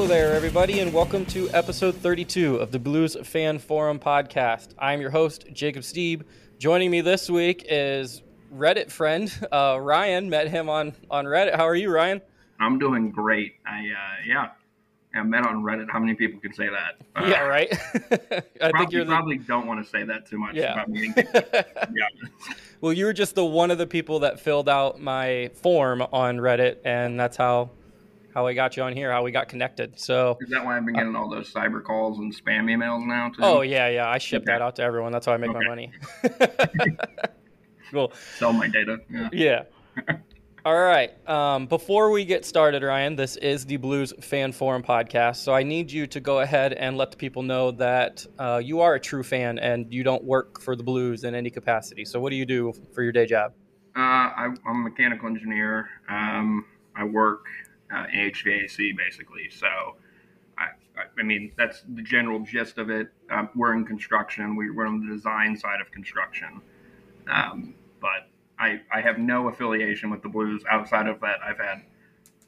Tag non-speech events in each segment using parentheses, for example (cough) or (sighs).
Hello there, everybody, and welcome to episode 32 of the Blues Fan Forum podcast. I'm your host, Jacob Steeb. Joining me this week is Reddit friend (laughs) uh, Ryan. Met him on on Reddit. How are you, Ryan? I'm doing great. I uh, yeah, I met on Reddit. How many people can say that? Uh, (laughs) yeah, right. (laughs) I think you probably don't want to say that too much Yeah. about meeting yeah. well, you were just the one of the people that filled out my form on Reddit, and that's how how I got you on here. How we got connected. So. Is that why I've been getting all those cyber calls and spam emails now too? Oh yeah, yeah. I ship Okay. that out to everyone. That's how I make my money. (laughs) (laughs) cool. Sell my data. Yeah. Yeah. (laughs) All right. Um, before we get started, Ryan, this is the Blues Fan Forum podcast. So I need you to go ahead and let the people know that uh, you are a true fan and you don't work for the Blues in any capacity. So what do you do for your day job? Uh, I, I'm a mechanical engineer. Um, I work uh, in HVAC basically. So, I, I, mean, that's the general gist of it. Um, we're in construction. We, we're on the design side of construction. Um, but I, I have no affiliation with the Blues outside of that. I've had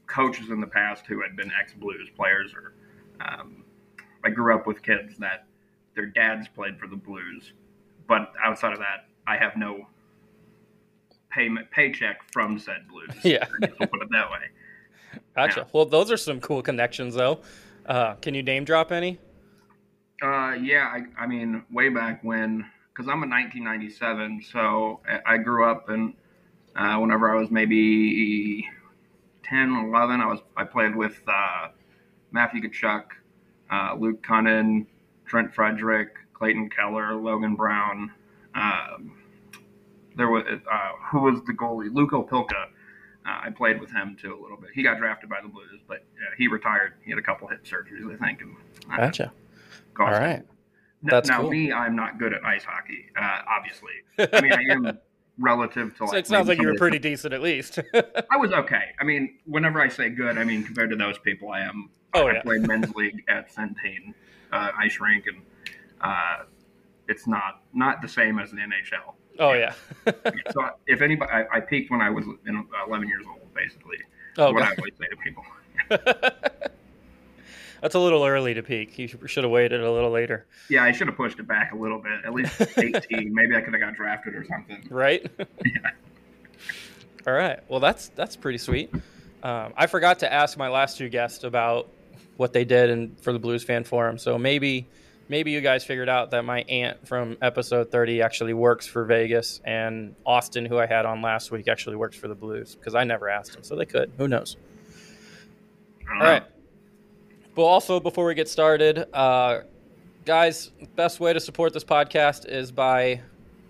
coaches in the past who had been ex Blues players, or um, I grew up with kids that their dads played for the Blues. But outside of that, I have no payment paycheck from said Blues. (laughs) Yeah. I guess we'll put it that way. Gotcha. Yeah. Well, those are some cool connections, though. Uh, can you name drop any? Uh, yeah, I, I mean, way back when, because I'm a 1997, so I- grew up and uh, whenever I was maybe 10, 11, I was I played with uh, Matthew Tkachuk, uh, Luke Kunin, Trent Frederic, Clayton Keller, Logan Brown. Um, there was uh, who was the goalie? Luke Opilka. Uh, I played with him too a little bit. He got drafted by the Blues, but uh, he retired. He had a couple hip surgeries, I think. And, uh, Gotcha. All cost him. That's now cool. me, I'm not good at ice hockey. Uh, obviously, (laughs) I mean I am relative to. So Like, it sounds like you were pretty decent, at least. (laughs) I was okay. I mean, whenever I say good, I mean compared to those people, I am. Oh, I yeah. played (laughs) men's league at Centene uh, ice rink, and uh, it's not not the same as the NHL. Oh yeah. (laughs) So if anybody, I, I peaked when I was in 11 years old, basically. oh, what God. I always say to people. (laughs) That's a little early to peak. You should have waited a little later, Yeah, I should have pushed it back a little bit, at least 18. (laughs) Maybe I could have got drafted or something. right? All right. Well, that's that's pretty sweet. Um, I forgot to ask my last two guests about what they did and for the Blues fan forum. So maybe maybe you guys figured out that my aunt from episode 30 actually works for Vegas, and Austin, who I had on last week, actually works for the Blues because I never asked him, so they could. Who knows? Don't All right. But also, before we get started, uh, guys, best way to support this podcast is by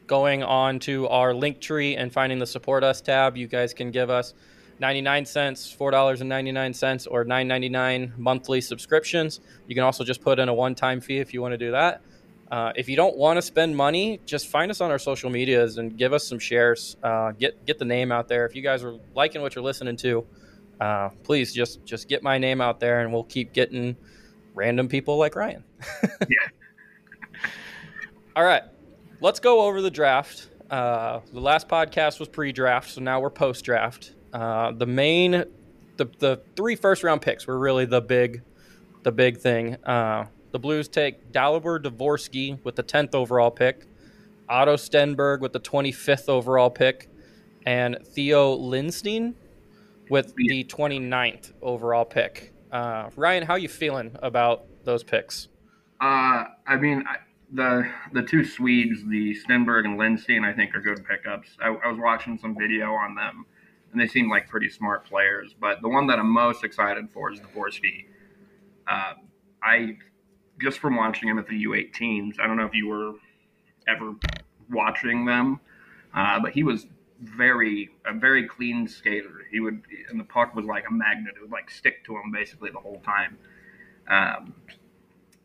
going on to our link tree and finding the support us tab. You guys can give us 99 cents, $4.99, or $9.99 monthly subscriptions. You can also just put in a one time fee if you want to do that. Uh, if you don't want to spend money, just find us on our social medias and give us some shares. Uh, get get the name out there. If you guys are liking what you're listening to, uh, please just just get my name out there, and we'll keep getting random people like Ryan. (laughs) Yeah. All right, let's go over the draft. Uh, the last podcast was pre-draft, so now we're post-draft. Uh, the main, the the three first round picks were really the big, the big thing. Uh, the Blues take Dalibor Dvorsky with the tenth overall pick, Otto Stenberg with the twenty fifth overall pick, and Theo Lindstein with the 29th overall pick. Uh, Ryan, how are you feeling about those picks? Uh, I mean, I, the the two Swedes, the Stenberg and Lindstein, I think are good pickups. I, I was watching some video on them, and they seem like pretty smart players. But the one that I'm most excited for is Dvorsky. Uh, I just from watching him at the U18s. I don't know if you were ever watching them, uh, but he was very a very clean skater. He would and the puck was like a magnet. It would like stick to him basically the whole time. Um,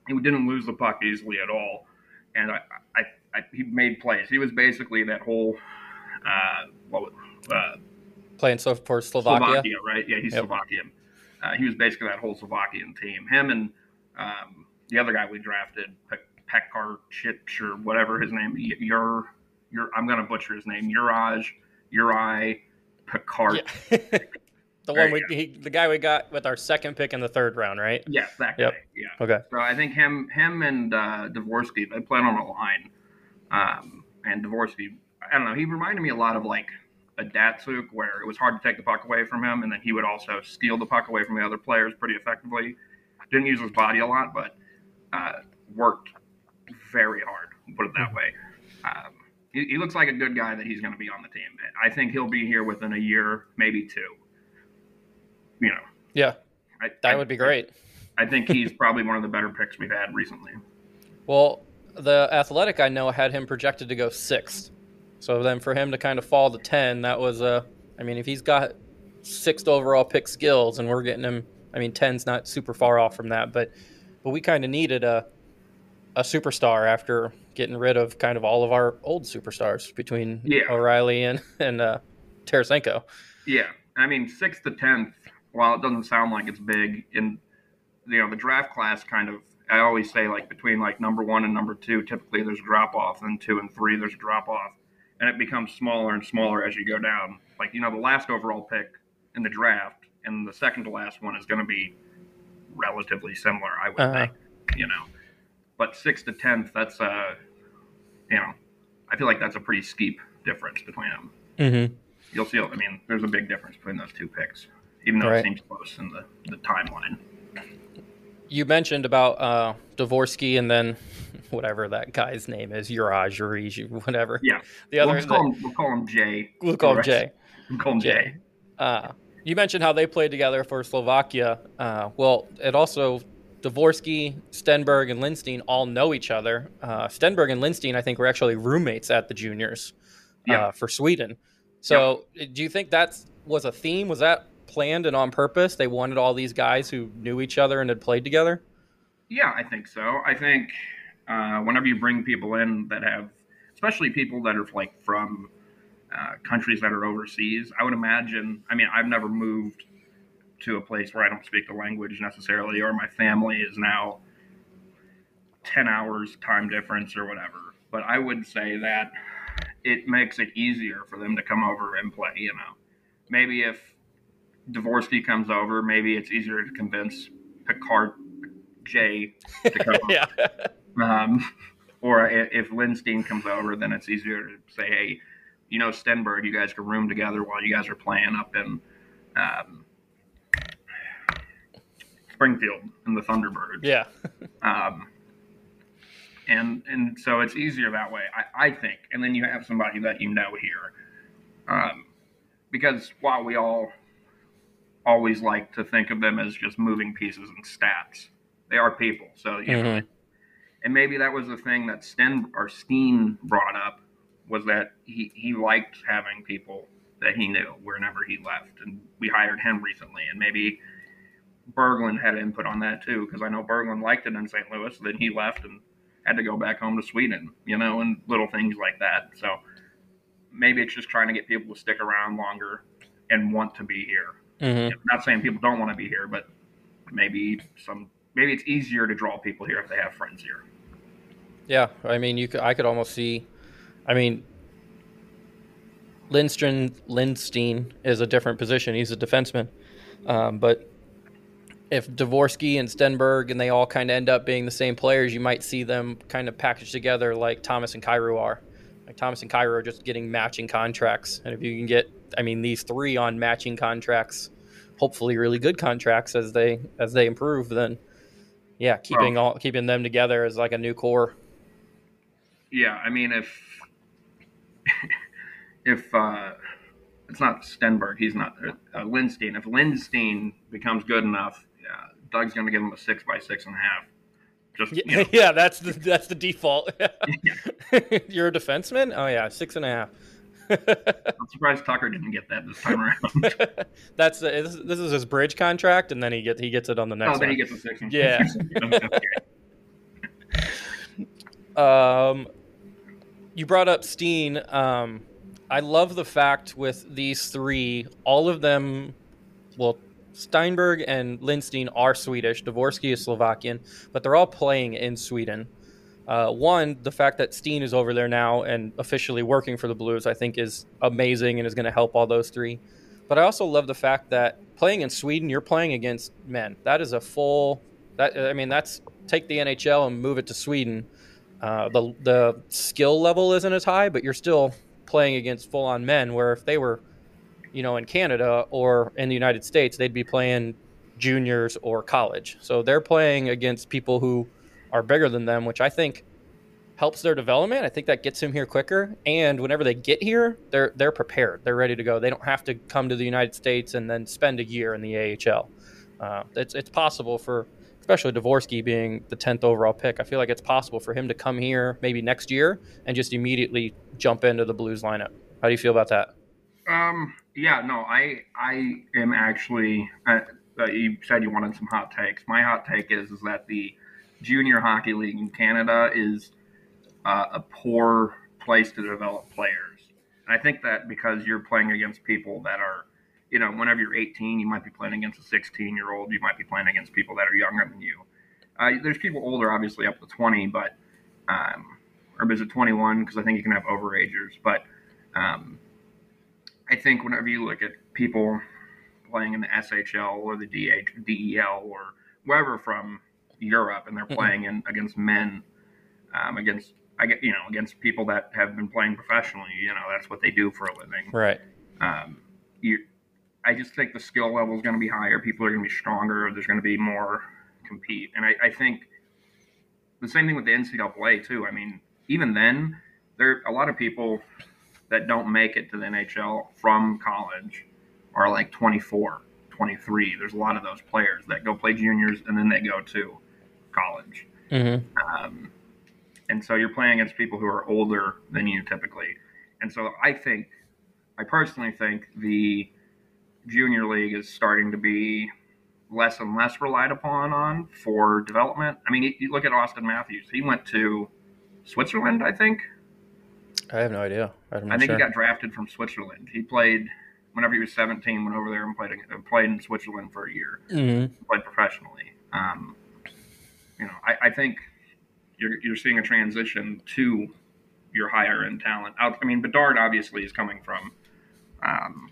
he didn't lose the puck easily at all, and I, I, I he made plays. He was basically that whole uh, what uh, Playing so for Slovakia. Slovakia, right? Yeah, he's Yep. Slovakian. Uh, he was basically that whole Slovakian team. Him and um, the other guy we drafted, Pe- Pekar Chich or whatever his name. Your, your. I'm gonna butcher his name. Uraj, Uri, Pekar. Yeah. (laughs) The There one we, he, the guy we got with our second pick in the third round, right? Yes, that guy. Yep. Yeah. Okay. So I think him, him and uh, Dvorsky, they played on a line. Um, and Dvorsky, I don't know, he reminded me a lot of like a Datsyuk, where it was hard to take the puck away from him, and then he would also steal the puck away from the other players pretty effectively. Didn't use his body a lot, but uh, worked very hard. Put it that way. Um, he, he looks like a good guy that he's going to be on the team. I think he'll be here within a year, maybe two. You know, Yeah, I, that I- would be great. I think he's probably one of the better picks we've had recently. Well, the athletic I know had him projected to go sixth. So then for him to kind of fall to 10, that was a. I mean, if he's got sixth overall pick skills and we're getting him, I mean, 10's not super far off from that, but but we kind of needed a a superstar after getting rid of kind of all of our old superstars between Yeah. O'Reilly and and uh, Tarasenko. Yeah, I mean sixth to tenth. While it doesn't sound like it's big, in you know the draft class, kind of. I always say like between like number one and number two, typically there's a drop off, and two and three there's a drop off, and it becomes smaller and smaller as you go down. Like you know the last overall pick in the draft and the second to last one is going to be relatively similar, I would Uh-huh. think. You know, but sixth to tenth, that's uh, you know, I feel like that's a pretty steep difference between them Mm-hmm. you'll see. I mean, there's a big difference between those two picks, even though Right. it seems close in the, the timeline. You mentioned about uh, Dvorsky and then (laughs) whatever that guy's name is, Uraj, Urij, whatever. Yeah, The we'll, other, just call him, we'll call him Jay. we'll call him Jay. We'll call him Jay. Jay. Uh, you mentioned how they played together for Slovakia. Uh, well, it also Dvorsky, Stenberg, and Lindstein all know each other. Uh, Stenberg and Lindstein, I think, were actually roommates at the juniors uh, Yeah. for Sweden. So, do you think that was a theme? Was that planned and on purpose? They wanted all these guys who knew each other and had played together. Yeah, I think so. I think uh, whenever you bring people in that have, especially people that are like from uh, countries that are overseas, I would imagine. I mean, I've never moved to a place where I don't speak the language necessarily, or my family is now ten hours time difference or whatever. But I would say that it makes it easier for them to come over and play. You know, maybe if Dvorsky comes over, maybe it's easier to convince Pekar Jay to (laughs) come over. yeah. Um, or if Lindstein comes over, then it's easier to say, hey, you know, Stenberg, you guys can room together while you guys are playing up in um, Springfield in the Thunderbirds. yeah. (laughs) Um, and and so it's easier that way, I, I think. And then you have somebody that you know here, um, because while we all always like to think of them as just moving pieces and stats, they are people. So you know, Mhm. and maybe that was the thing that Sten or Steen brought up was that he he liked having people that he knew whenever he left, and we hired him recently, and maybe. Berglund had input on that too, because I know Berglund liked it in St. Louis. Then he left and had to go back home to Sweden, you know, and little things like that. So maybe it's just trying to get people to stick around longer and want to be here. Hmm I'm not saying people don't want to be here, but maybe some maybe it's easier to draw people here if they have friends here. Yeah, I mean, you could, I could almost see. I mean, Lindstrom Lindstein is a different position. He's a defenseman, um, but if Dvorsky and Stenberg and they all kind of end up being the same players, you might see them kind of packaged together like Thomas and Kyrou are. Like Thomas and Kyrou are just getting matching contracts, and if you can get, I mean, these three on matching contracts, hopefully really good contracts as they as they improve, then yeah, keeping all keeping them together is like a new core. Yeah, I mean if (laughs) if uh, it's not Stenberg, he's not uh, Lindstein. If Lindstein becomes good enough, yeah, Doug's going to give him a six by six and a half. Just you Yeah, know, (laughs) yeah, that's the that's the default. (laughs) You're a defenseman? Oh yeah, six and a half. I'm surprised Tucker didn't get that this time around. (laughs) that's the, this, this is his bridge contract, and then he gets he gets it on the next oh, then one. he gets a six. Yeah. (laughs) Um, you brought up Steen. Um, I love the fact with these three, all of them, well, Stenberg and Lindstein are Swedish. Dvorsky is Slovakian, but they're all playing in Sweden. Uh, one, the fact that Steen is over there now and officially working for the Blues, I think is amazing and is going to help all those three. But I also love the fact that playing in Sweden, you're playing against men. That is a full. That I mean, that's take the NHL and move it to Sweden. Uh, the the skill level isn't as high, but you're still playing against full on men. Where if they were, you know, in Canada or in the United States, they'd be playing juniors or college. So they're playing against people who are bigger than them, which I think helps their development. I think that gets them here quicker. And whenever they get here, they're they're prepared. They're ready to go. They don't have to come to the United States and then spend a year in the AHL. Uh, it's it's possible for, especially Dvorsky being the tenth overall pick. I feel like it's possible for him to come here maybe next year and just immediately jump into the Blues lineup. How do you feel about that? Um. Yeah. No. I. I am actually. Uh, you said you wanted some hot takes. My hot take is is that the junior hockey league in Canada is uh, a poor place to develop players. And I think that because you're playing against people that are, you know, whenever you're 18, you might be playing against a 16 year old. You might be playing against people that are younger than you. Uh, there's people older, obviously, up to 20, but, um, or is it 21? Because I think you can have overagers. But um, I think whenever you look at people playing in the SHL or the DH, DEL or wherever from Europe, and they're playing in against men, um, against I get you know against people that have been playing professionally. You know that's what they do for a living. Right. Um, you, I just think the skill level is going to be higher. People are going to be stronger. There's going to be more compete, and I, I think the same thing with the NCAA too. I mean, even then, there are a lot of people that don't make it to the NHL from college are like 24, 23. There's a lot of those players that go play juniors and then they go to college. Mm-hmm. Um, and so you're playing against people who are older than you typically. And so I think, I personally think the junior league is starting to be less and less relied upon on for development. I mean, you look at Auston Matthews. He went to Switzerland, I think. I have no idea. I think sure. he got drafted from Switzerland. He played whenever he was 17. Went over there and played played in Switzerland for a year. Mm-hmm. Played professionally. Um, you know, I, I think you're, you're seeing a transition to your higher end talent. I mean, Bedard obviously is coming from um,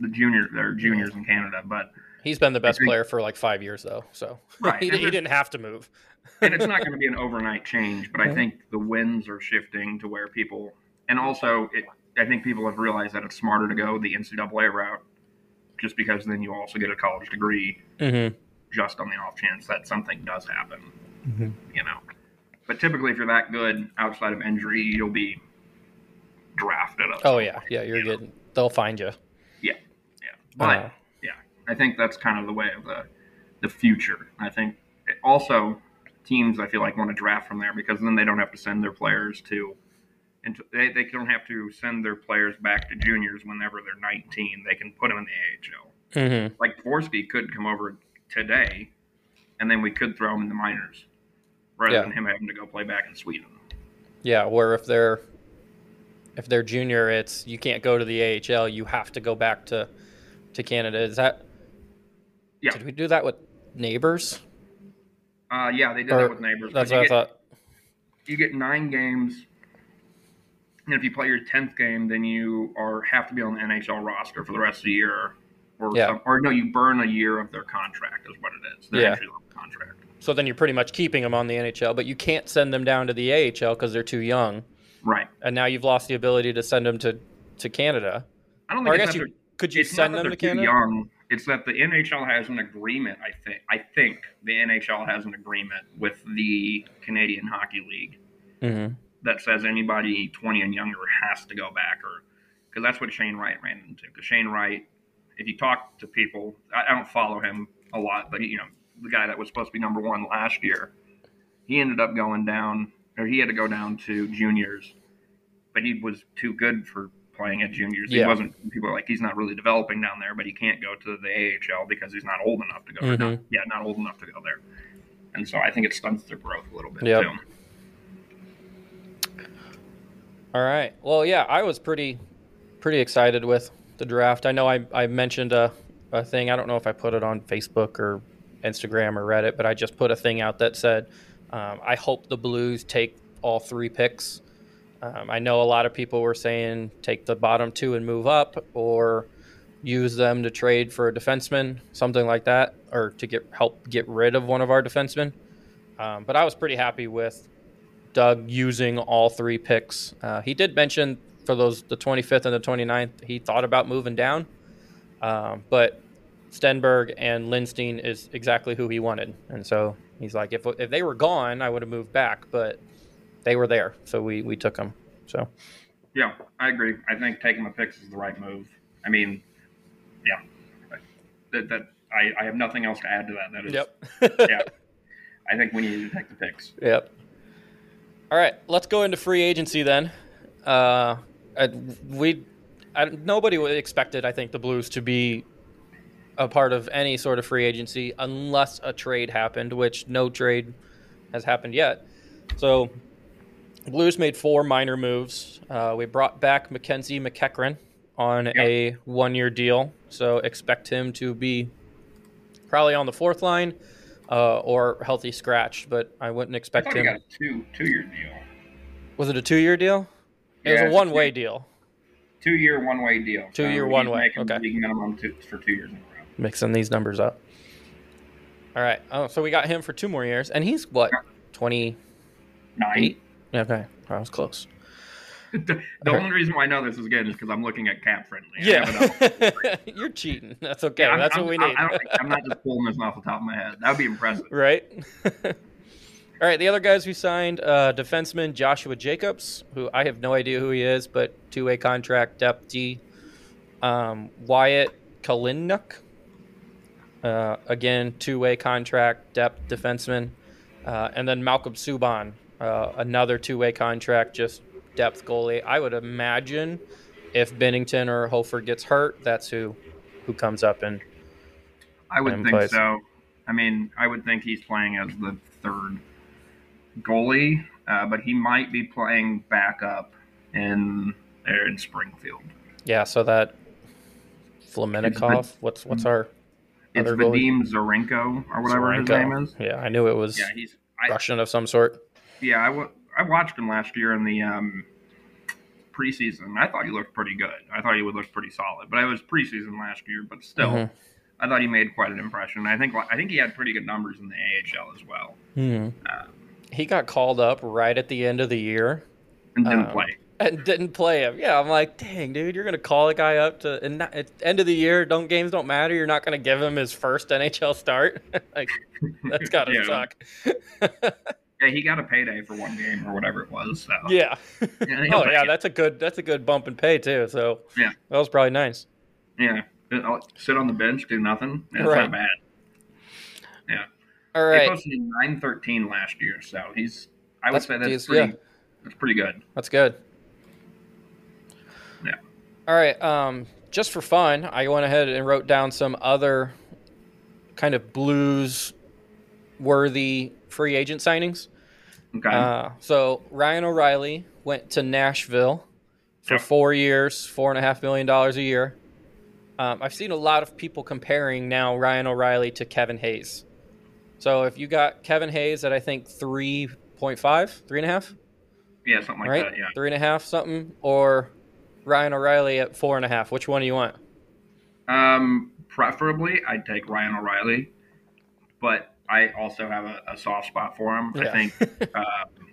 the junior, their juniors in Canada, but he's been the best think, player for like five years though, so (laughs) right. he, he didn't have to move. (laughs) and it's not going to be an overnight change, but I think the winds are shifting to where people, and also it, I think people have realized that it's smarter to go the NCAA route, just because then you also get a college degree, mm-hmm. just on the off chance that something does happen. Mm-hmm. You know. But typically, if you're that good outside of injury, you'll be drafted. Oh yeah, yeah, you're you getting. Know? They'll find you. Yeah, yeah. But uh, yeah, I think that's kind of the way of the the future. I think it also teams I feel like want to draft from there because then they don't have to send their players to. and they, they don't have to send their players back to juniors whenever they're 19. They can put them in the AHL. Mm-hmm. Like Dvorsky could come over today, and then we could throw him in the minors rather yeah. than him having to go play back in Sweden. Yeah, where if they're if they're junior, it's you can't go to the AHL. You have to go back to to Canada. Is that? Yeah. Did we do that with Neighbours? Uh, yeah, they did or, that with Neighbours. That's what I thought. You get nine games, and if you play your tenth game, then you are have to be on the NHL roster for the rest of the year, or yeah. some, or no, you burn a year of their contract is what it is. Their yeah. contract. So then you're pretty much keeping them on the NHL, but you can't send them down to the AHL because they're too young. Right. And now you've lost the ability to send them to, to Canada. I don't think. I guess you could you send them to Canada. Young. It's that the NHL has an agreement. I think. I think the NHL has an agreement with the Canadian Hockey League mm-hmm. that says anybody 20 and younger has to go back, or because that's what Shane Wright ran into. Because Shane Wright, if you talk to people, I, I don't follow him a lot, but you know the guy that was supposed to be number one last year, he ended up going down, or he had to go down to juniors, but he was too good for playing at juniors. Yeah. He wasn't. People are like he's not really developing down there, but he can't go to the AHL because he's not old enough to go. Mm-hmm. Not, yeah, not old enough to go there, and so I think it stunts their growth a little bit yep. too. All right. Well, yeah, I was pretty pretty excited with the draft. I know I I mentioned a a thing. I don't know if I put it on Facebook or Instagram or Reddit, but I just put a thing out that said, um, I hope the Blues take all three picks. Um, I know a lot of people were saying take the bottom two and move up, or use them to trade for a defenseman, something like that, or to get help get rid of one of our defensemen. Um, but I was pretty happy with Doug using all three picks. Uh, he did mention for those the 25th and the 29th, he thought about moving down, um, but Stenberg and Lindstein is exactly who he wanted, and so he's like, if if they were gone, I would have moved back, but they were there, so we we took them. So yeah, I agree. I think taking the picks is the right move. I mean, yeah, that, that I, I have nothing else to add to that. That is, yep, yeah. (laughs) I think we need to take the picks. Yep. All right, let's go into free agency then. Uh, we I, nobody expected, I think, the Blues to be a part of any sort of free agency unless a trade happened, which no trade has happened yet. So, Blues made four minor moves. Uh, we brought back Mackenzie MacEachern on yep. a one-year deal, so expect him to be probably on the fourth line uh, or healthy scratch. But I wouldn't expect I him. got a two two-year deal. Was it a two-year deal? It was a one-way deal. Two-year one-way deal. Two-year so one-way. Okay. League minimum two, for two years in a row. Mixing these numbers up. All right. Oh, so we got him for two more years, and he's what twenty nine. Okay, I was close. the, (laughs) the only reason why I know this is good is because I'm looking at CapFriendly. Yeah, (laughs) you're cheating. That's okay. Yeah, That's I'm, what we need. I, am not just pulling this off the top of my head. That would be impressive, right? (laughs) All right, the other guys we signed, uh, defenseman Joshua Jacobs, who I have no idea who he is, but two-way contract, depth D. Um, Wyatt Kalynuk, uh, again, two-way contract, depth defenseman, uh, and then Malcolm Subban, uh, another two-way contract, just depth goalie. I would imagine if Binnington or Hofer gets hurt, that's who who comes up and. I would think plays. so. I mean, I would think he's playing as the third goalie, uh, but he might be playing backup in there in Springfield. Yeah, so that Flamenikov, what's what's our it's Vadim Zherenko or whatever Zherenko. his name is. Yeah, I knew it was yeah, he's Russian of some sort. Yeah, I, w- I watched him last year in the um, preseason. I thought he looked pretty good. I thought he would look pretty solid, but it was preseason last year. But still, mm-hmm. I thought he made quite an impression. I think I think he had pretty good numbers in the AHL as well. Mm-hmm. Um, he got called up right at the end of the year and didn't um, play. And didn't play him. Yeah, I'm like, dang, dude, you're gonna call a guy up to and not, end of the year. Don't games don't matter. You're not gonna give him his first NHL start. (laughs) like that's gotta yeah. suck. (laughs) yeah, he got a payday for one game or whatever it was. So. Yeah. yeah (laughs) oh yeah, that's a good that's a good bump in pay too. So yeah, that was probably nice. Yeah, I'll sit on the bench, do nothing. That's right. not bad. Yeah. All right. He posted nine thirteen last year, so he's. I would that's, say that's pretty. Yeah. That's pretty good. That's good. All right. Um, just for fun, I went ahead and wrote down some other kind of blues worthy free agent signings. Okay. Uh, so Ryan O'Reilly went to Nashville for yep. four years, four and a half million dollars a year. Um, I've seen a lot of people comparing now Ryan O'Reilly to Kevin Hayes. So if you got Kevin Hayes at I think 3.5, three and a half. Yeah, something like right? that. Yeah, three and a half something, or Ryan O'Reilly at four and a half. Which one do you want? Um, preferably, I'd take Ryan O'Reilly, but I also have a, a soft spot for him. Yeah. (laughs) I think um,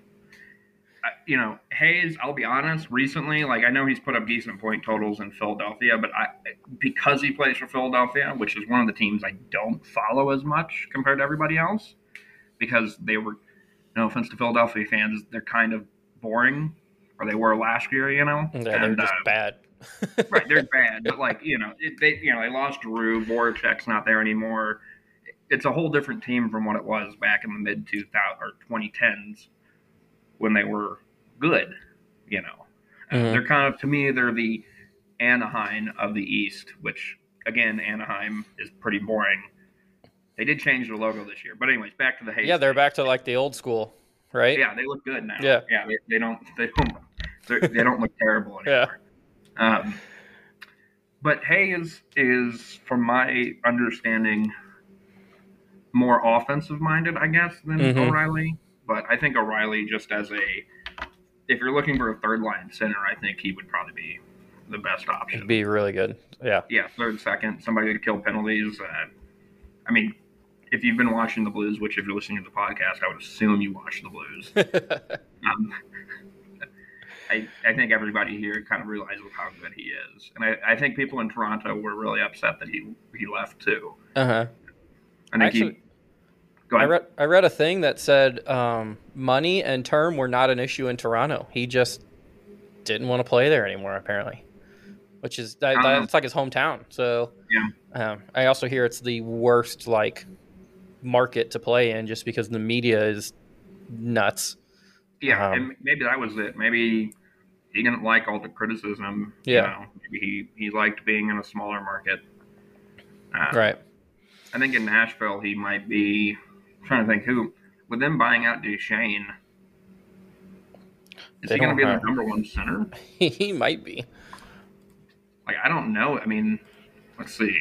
you know, Hayes, I'll be honest, recently, like I know he's put up decent point totals in Philadelphia, but I because he plays for Philadelphia, which is one of the teams I don't follow as much compared to everybody else, because they were no offense to Philadelphia fans, they're kind of boring, or they were last year, you know. Yeah, they're just uh, bad. (laughs) right, they're (laughs) bad, but like you know, it, they you know they lost Drew, Voracek's not there anymore. It's a whole different team from what it was back in the mid 2000 or 2010s when they were good. You know, mm-hmm. they're kind of to me they're the Anaheim of the East, which again Anaheim is pretty boring. They did change their logo this year, but anyways, back to the Hayes. Yeah, they're back to like the old school, right? Yeah, they look good now. Yeah, yeah, they, they don't they don't they don't look terrible (laughs) anymore. Yeah. Um, but Hayes is, from my understanding, more offensive minded, I guess, than mm-hmm. O'Reilly. But I think O'Reilly, just as a, if you're looking for a third line center, I think he would probably be the best option. It'd be really good. Yeah. Yeah, third, second, somebody to kill penalties. Uh, I mean, if you've been watching the Blues, which if you're listening to the podcast, I would assume you watch the Blues. (laughs) um, I, I think everybody here kind of realizes how good he is, and I, I think people in Toronto were really upset that he he left too. uh huh. I think Actually, he. Go I read I read a thing that said um, money and term were not an issue in Toronto. He just didn't want to play there anymore, apparently. Which is that, Uh-huh. that's like his hometown. So Yeah. um, I also hear it's the worst like market to play in, just because the media is nuts. Yeah, Um, and maybe that was it. Maybe he didn't like all the criticism. Yeah. You know, maybe he, he liked being in a smaller market. Uh, Right. I think in Nashville he might be I'm trying to think who with them buying out Duchene. Is They he going to be have- the number one center? (laughs) he might be. Like I don't know. I mean, let's see.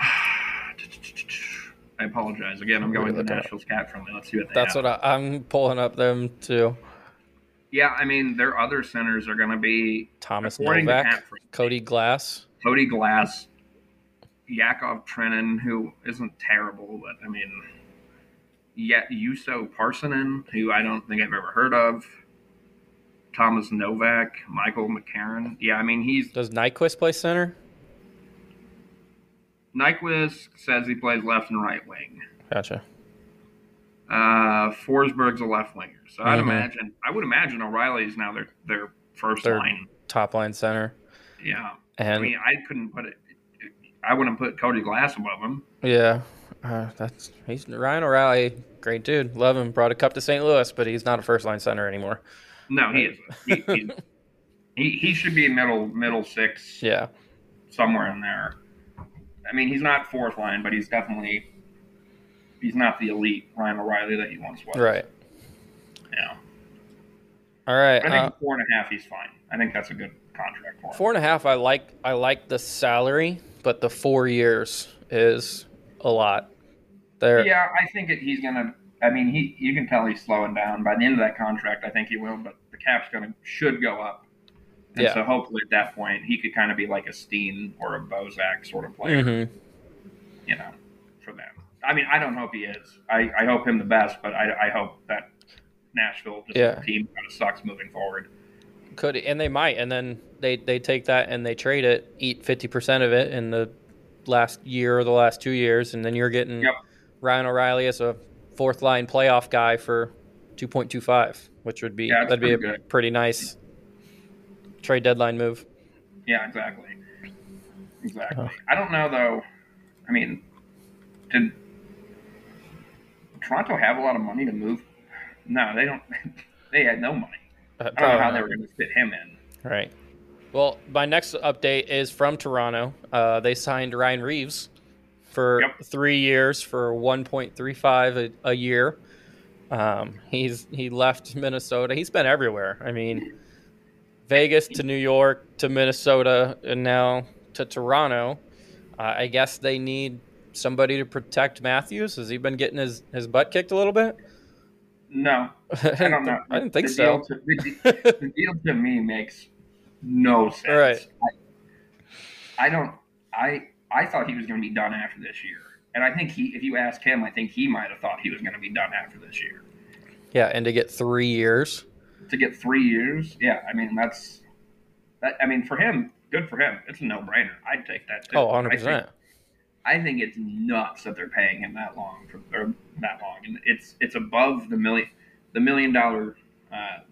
(sighs) I apologize again. I'm going to Look it up. Nashville's CapFriendly. Let's see what they That's have. what I, I'm pulling up them too. Yeah, I mean, their other centers are going to be Thomas Novak, Cody Glass. Cody Glass, Yakov Trenin, who isn't terrible, but I mean, yet Juuso Pärssinen, who I don't think I've ever heard of. Thomas Novak, Michael McCarron. Yeah, I mean, he's Does Nyquist play center? Nyquist says he plays left and right wing. Gotcha. Uh, Forsberg's a left winger, so I'd Mhm. imagine I would imagine O'Reilly's now their their first Third. line. Top line center. Yeah, and I mean, I couldn't put it. I wouldn't put Cody Glass above him. Yeah, uh, that's he's Ryan O'Reilly, great dude, love him. Brought a cup to St. Louis, but he's not a first line center anymore. No, he is. He, he, (laughs) he, he should be middle middle six Yeah, somewhere in there. I mean, he's not fourth line, but he's definitely he's not the elite Ryan O'Reilly that he once was. right. Yeah. All right, I think uh, four and a half, he's fine. I think that's a good contract for him. four and a half. I like I like the salary, but the four years is a lot. There, Yeah, I think it, he's gonna. I mean, he you can tell he's slowing down. By the end of that contract, I think he will. But the cap's gonna should go up, and Yeah. so hopefully at that point he could kind of be like a Steen or a Bozak sort of player, Mhm. you know, for them. I mean, I don't hope he is. I, I hope him the best, but I, I hope that Nashville just Yeah. team kind of sucks moving forward. could and they might, and then they they take that and they trade it, eat fifty percent of it in the last year or the last two years, and then you're getting Yep. Ryan O'Reilly as a fourth line playoff guy for two point two five, which would be Yeah, that'd be a pretty good. pretty nice trade deadline move. Yeah, exactly. Exactly. Uh-huh. I don't know though. I mean, did Toronto have a lot of money to move? No, they don't. (laughs) They had no money. Uh, I don't know how not. they were going to fit him in. Right. Well, my next update is from Toronto. Uh, they signed Ryan Reaves for Yep. three years for 1.35 a, a year. Um, he's he left Minnesota. He's been everywhere. I mean, Vegas to New York to Minnesota and now to Toronto. Uh, I guess they need somebody to protect Matthews. Has he been getting his, his butt kicked a little bit? No, I don't know. (laughs) I didn't think the so. Deal to, the, the deal to me makes no sense. Right. I, I don't. I I thought he was going to be done after this year, and I think he. If you ask him, I think he might have thought he was going to be done after this year. yeah, and to get three years. to get three years, yeah, I mean that's that. I mean for him, good for him. It's a no brainer. I'd take that too. Oh, 100 think, percent. I think it's nuts that they're paying him that long for or that long, and it's it's above the million the million dollar uh,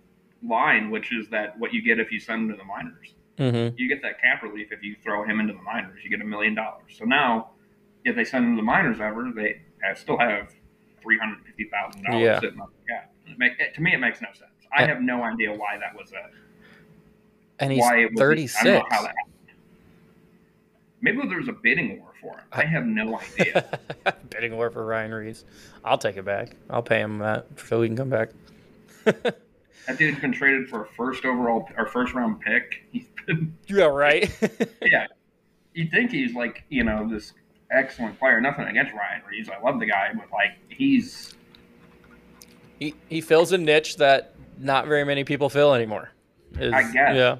line, which is that what you get if you send him to the minors. Mm-hmm. You get that cap relief if you throw him into the minors. You get a million dollars. So now, if they send him to the minors ever, they have, still have three hundred fifty thousand Yeah. dollars sitting on the cap. It make, it, to me, it makes no sense. I have no idea why that was a And he's why it was. thirty I don't know six. How that happened. Maybe there was a bidding war for him. I have no idea. (laughs) Bidding war for Ryan Reaves. I'll take it back. I'll pay him that so he can come back. (laughs) that dude's been traded for a first overall or first round pick. (laughs) He's been yeah, right. yeah. You think he's like you know this excellent player. Nothing against Ryan Reaves. I love the guy, but like he's he he fills a niche that not very many people fill anymore. Is- I guess. Yeah.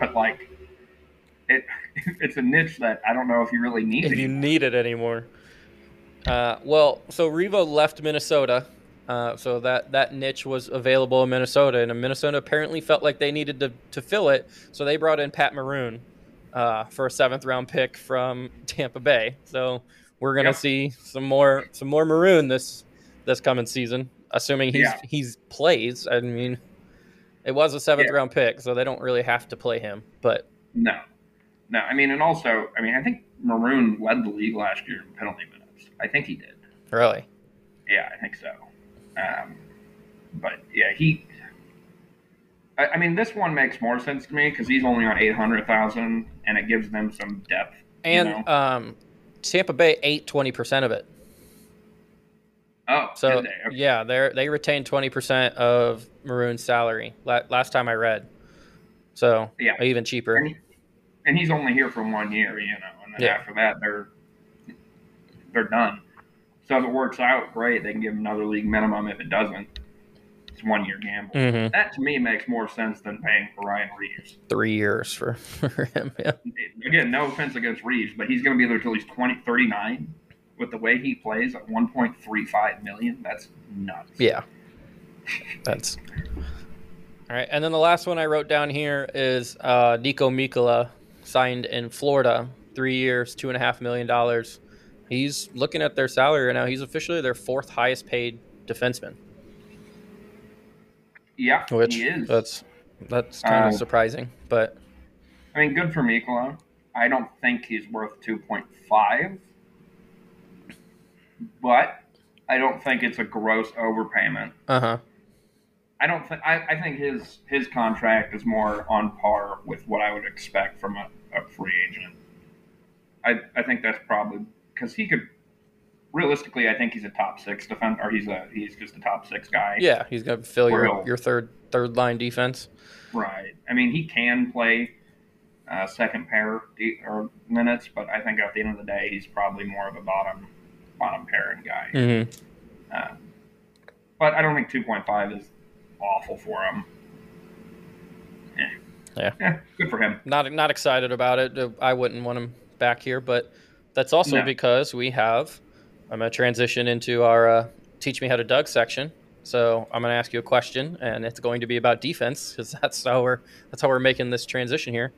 but like it it's a niche that I don't know if you really need. if it you need it anymore. Uh, well, so Revo left Minnesota, uh, so that that niche was available in Minnesota, and Minnesota apparently felt like they needed to to fill it, so they brought in Pat Maroon uh, for a seventh round pick from Tampa Bay. So we're gonna Yep. see some more some more Maroon this this coming season, assuming he's Yeah. he's plays. I mean, it was a seventh Yeah. round pick, so they don't really have to play him, but No, no. I mean, and also, I mean, I think Maroon led the league last year in penalty minutes. I think he did. really, Yeah, I think so. Um, but yeah, he. I, I mean, this one makes more sense to me because he's only on eight hundred thousand, and it gives them some depth. and you know? um, Tampa Bay ate twenty percent of it. oh, So they? Okay. yeah, they they retained twenty percent of Maroon's salary la- last time I read. So Yeah. even cheaper. And, and he's only here for one year, you know, and then Yeah. after that, they're they're done. So if it works out, great. They can give him another league minimum. If it doesn't, it's one year gamble. hmm That to me makes more sense than paying for Ryan Reaves. Three years for, (laughs) for him. Yeah. Again, no offense against Reaves, but he's going to be there until he's 20, 39. With the way he plays at 1.35 million, that's nuts. Yeah. That's (laughs) all right. And then the last one I wrote down here is uh, Niko Mikkola signed in Florida, three years, two and a half million dollars. He's looking at their salary right now. He's officially their fourth highest paid defenseman, Yeah, which he is. that's that's kind of Uh, surprising. But I mean, good for Mikkola. I don't think he's worth 2.5, but I don't think it's a gross overpayment. uh huh. I don't think I, I think his his contract is more on par with what I would expect from a, a free agent. I I think that's probably because he could realistically I think he's a top six defense or he's a he's just a top six guy. Yeah, he's gonna fill your, your third third line defense. Right. I mean he can play uh, second pair de- or minutes, but I think at the end of the day he's probably more of a bottom bottom pairing guy. Mm-hmm. Um, but I don't think 2.5 is awful for him. Yeah. Yeah. Yeah, good for him. Not not excited about it. Uh, I wouldn't want him back here, but that's also No. because we have. I'm gonna transition into our uh, teach me how to Doug section. So I'm gonna ask you a question, and it's going to be about defense because (laughs) that's how we're that's how we're making this transition here.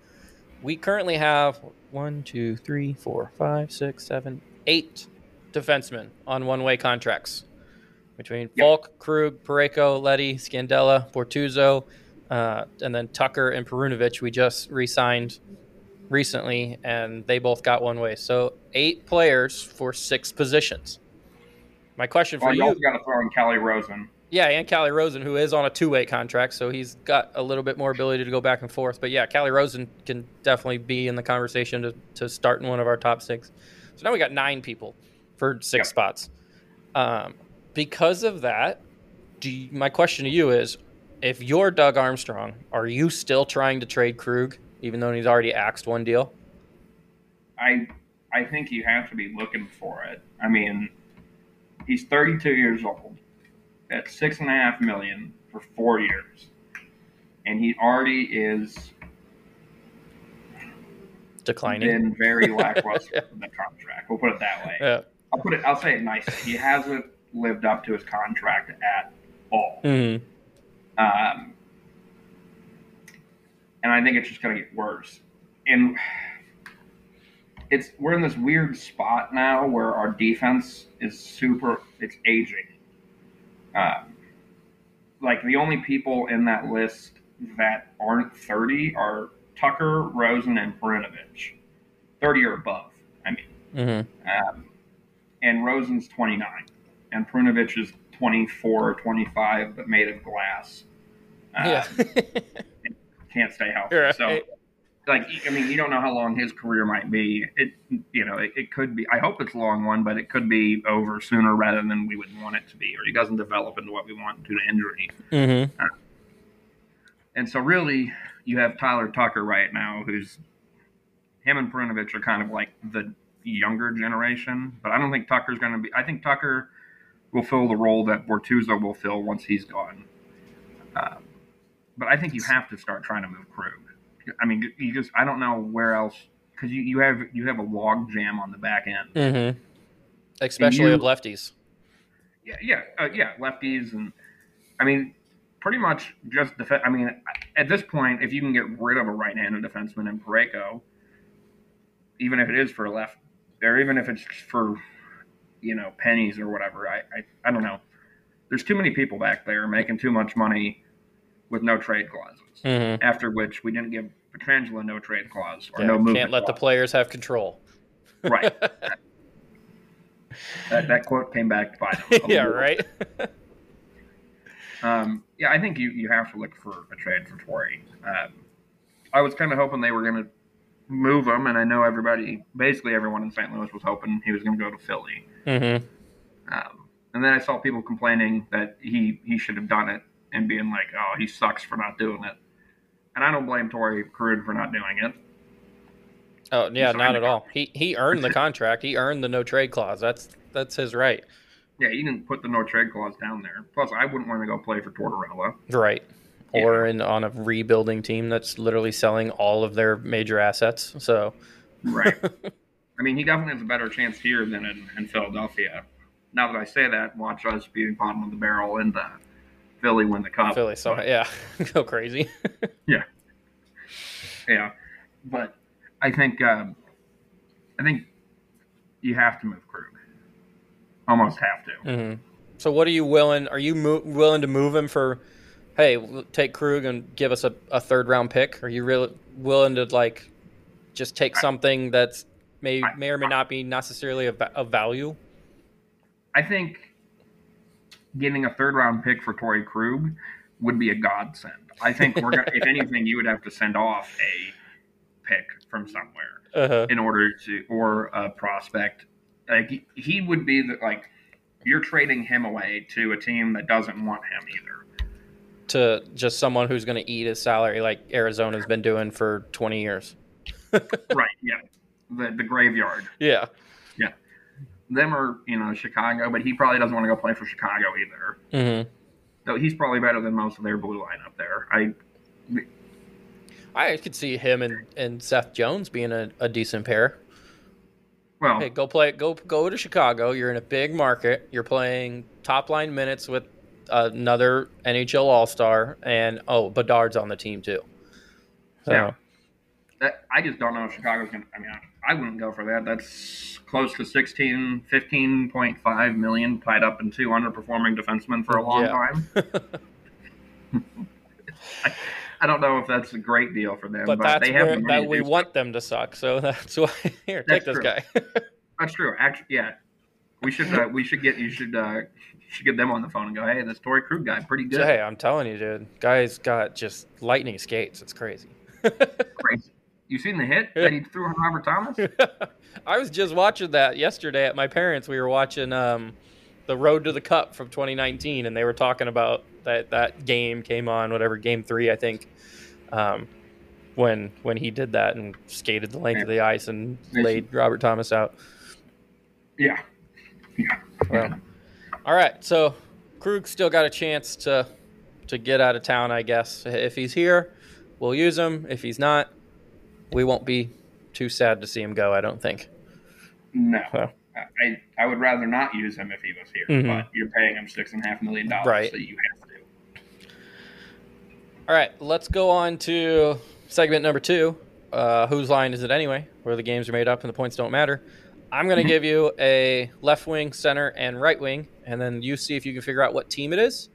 We currently have one, two, three, four, five, six, seven, eight defensemen on one-way contracts between Yep. Faulk, Krug, Parayko, Leddy, Scandella, Bortuzzo, uh, and then Tucker and Perunovich. We just re-signed recently, and they both got one way. So eight players for six positions. My question for you you, also got to throw in Calle Rosen. yeah, and Calle Rosen, who is on a two-way contract, so he's got a little bit more ability to go back and forth. But yeah, Calle Rosen can definitely be in the conversation to, to start in one of our top six. So now we got nine people for six Yep. spots. Um, because of that, do you, my question to you is, if you're Doug Armstrong, are you still trying to trade Krug, even though he's already axed one deal? I I think you have to be looking for it. I mean, he's 32 years old. At six and a half million for four years, and he already is Declining. been very (laughs) lackluster in the contract. We'll put it that way. Yeah. I'll put it. I'll say it nicely. He hasn't lived up to his contract at all. Mhm. Um, and I think it's just going to get worse. And it's we're in this weird spot now where our defense is super. It's aging. Um, like the only people in that list that aren't 30 are Tucker, Rosen, and Perunovich. 30 or above. I mean. Mhm. Um, and Rosen's 29, and Perunovich is 24 or 25, but made of glass. Uh, yeah. (laughs) Can't stay healthy. Right. So, like, I mean, you don't know how long his career might be. It, you know, it, it could be. I hope it's a long one, but it could be over sooner rather than we would want it to be, or he doesn't develop into what we want due to injury. Mm-hmm. And so, really, you have Tyler Tucker right now, who's him and Perunovich are kind of like the younger generation. But I don't think Tucker's going to be. I think Tucker will fill the role that Bortuzzo will fill once he's gone. Um, but I think you have to start trying to move Krug. I mean, you just I don't know where else because you, you have you have a log jam on the back end. Mm-hmm. Especially you- of lefties. Yeah, yeah, uh, yeah. Lefties and I mean, pretty much just defense. I mean, at this point, if you can get rid of a right-handed defenseman in Parayko, even if it is for a left, or even if it's for you know pennies or whatever, I I, I don't know. There's too many people back there making too much money with no trade clauses. Mm-hmm. After which, we didn't give Pietrangelo no trade clause or Yeah, no movement. can't let the players have control. right. (laughs) That, that quote came back to bite him. yeah, right. (laughs) Um, yeah, I think you, you have to look for a trade for Torey. Um, I was kind of hoping they were going to move him, and I know everybody, basically everyone in St. Louis was hoping he was going to go to Philly. Mm-hmm. Um, and then I saw people complaining that he, he should have done it and being like, oh, he sucks for not doing it. And I don't blame Torey Krug for not doing it. Oh yeah, not at all. He he earned the contract. He earned the no trade clause. That's that's his right. Yeah, he didn't put the no trade clause down there. Plus, I wouldn't want to go play for Tortorella. Right. Yeah. Or in on a rebuilding team that's literally selling all of their major assets. So Right. (laughs) I mean, he definitely has a better chance here than in, in Philadelphia. Now that I say that, watch us be bottom of the barrel and uh, Philly win the cup. Philly, so But, yeah, (laughs) go crazy. (laughs) yeah, yeah, but I think um, I think you have to move Krug. Almost have to. Mm-hmm. So what are you willing? Are you mo- willing to move him for? Hey, take Krug and give us a, a third round pick. Are you really willing to like just take something that's may I- may or may not be necessarily of, of value? I think getting a third round pick for Torey Krug would be a godsend. I think we're gonna, if (laughs) anything, you would have to send off a pick from somewhere. Uh-huh. in order to or a prospect like he, he would be the like you're trading him away to a team that doesn't want him either To just someone who's going to eat his salary, like Arizona's been doing for twenty years. (laughs) right yeah the the graveyard Yeah. Yeah. Them or you know chicago but he probably doesn't want to go play for chicago either hmm so he's probably better than most of their blue line up there i I could see him and, and Seth Jones being a, a decent pair. well Hey, go play. Go go to Chicago. You're in a big market. You're playing top line minutes with another NHL All Star, and oh, Bedard's on the team too. So, Yeah. That, i just don't know if chicago's gonna i mean I, I wouldn't go for that that's close to 16 15.5 million tied up in two underperforming defensemen for a long Yeah. time (laughs) I don't know if that's a great deal for them, but but, that's they have where the that we do want them to suck. So (laughs) that's why here, take That's this true. guy. (laughs) That's true. Actually, yeah, we should uh, we should get you should uh, should get them on the phone and go, hey, this Torey Krug guy, pretty good. Hey, I'm telling you, dude, guy's got just lightning skates. It's crazy. Crazy. You seen the hit that he (laughs) threw on Robert Thomas? (laughs) I was just watching that yesterday at my parents. We were watching um, the Road to the Cup from 2019, and they were talking about that that game came on, whatever game three, I think, um, when when he did that and skated the length of the ice and laid Robert Thomas out. Yeah. Yeah. Well, all right, so Krug still got a chance to to get out of town, I guess. If he's here, we'll use him. If he's not, we won't be too sad to see him go. I don't think. No. Well. I, I would rather not use him if he was here, Mhm. but you're paying him six and a half million dollars, Right. so you have to. All right, let's go on to segment number two. Uh, whose line is it anyway? Where the games are made up and the points don't matter. I'm going to give you a left wing, center, and right wing, and then you see if you can figure out what team it is.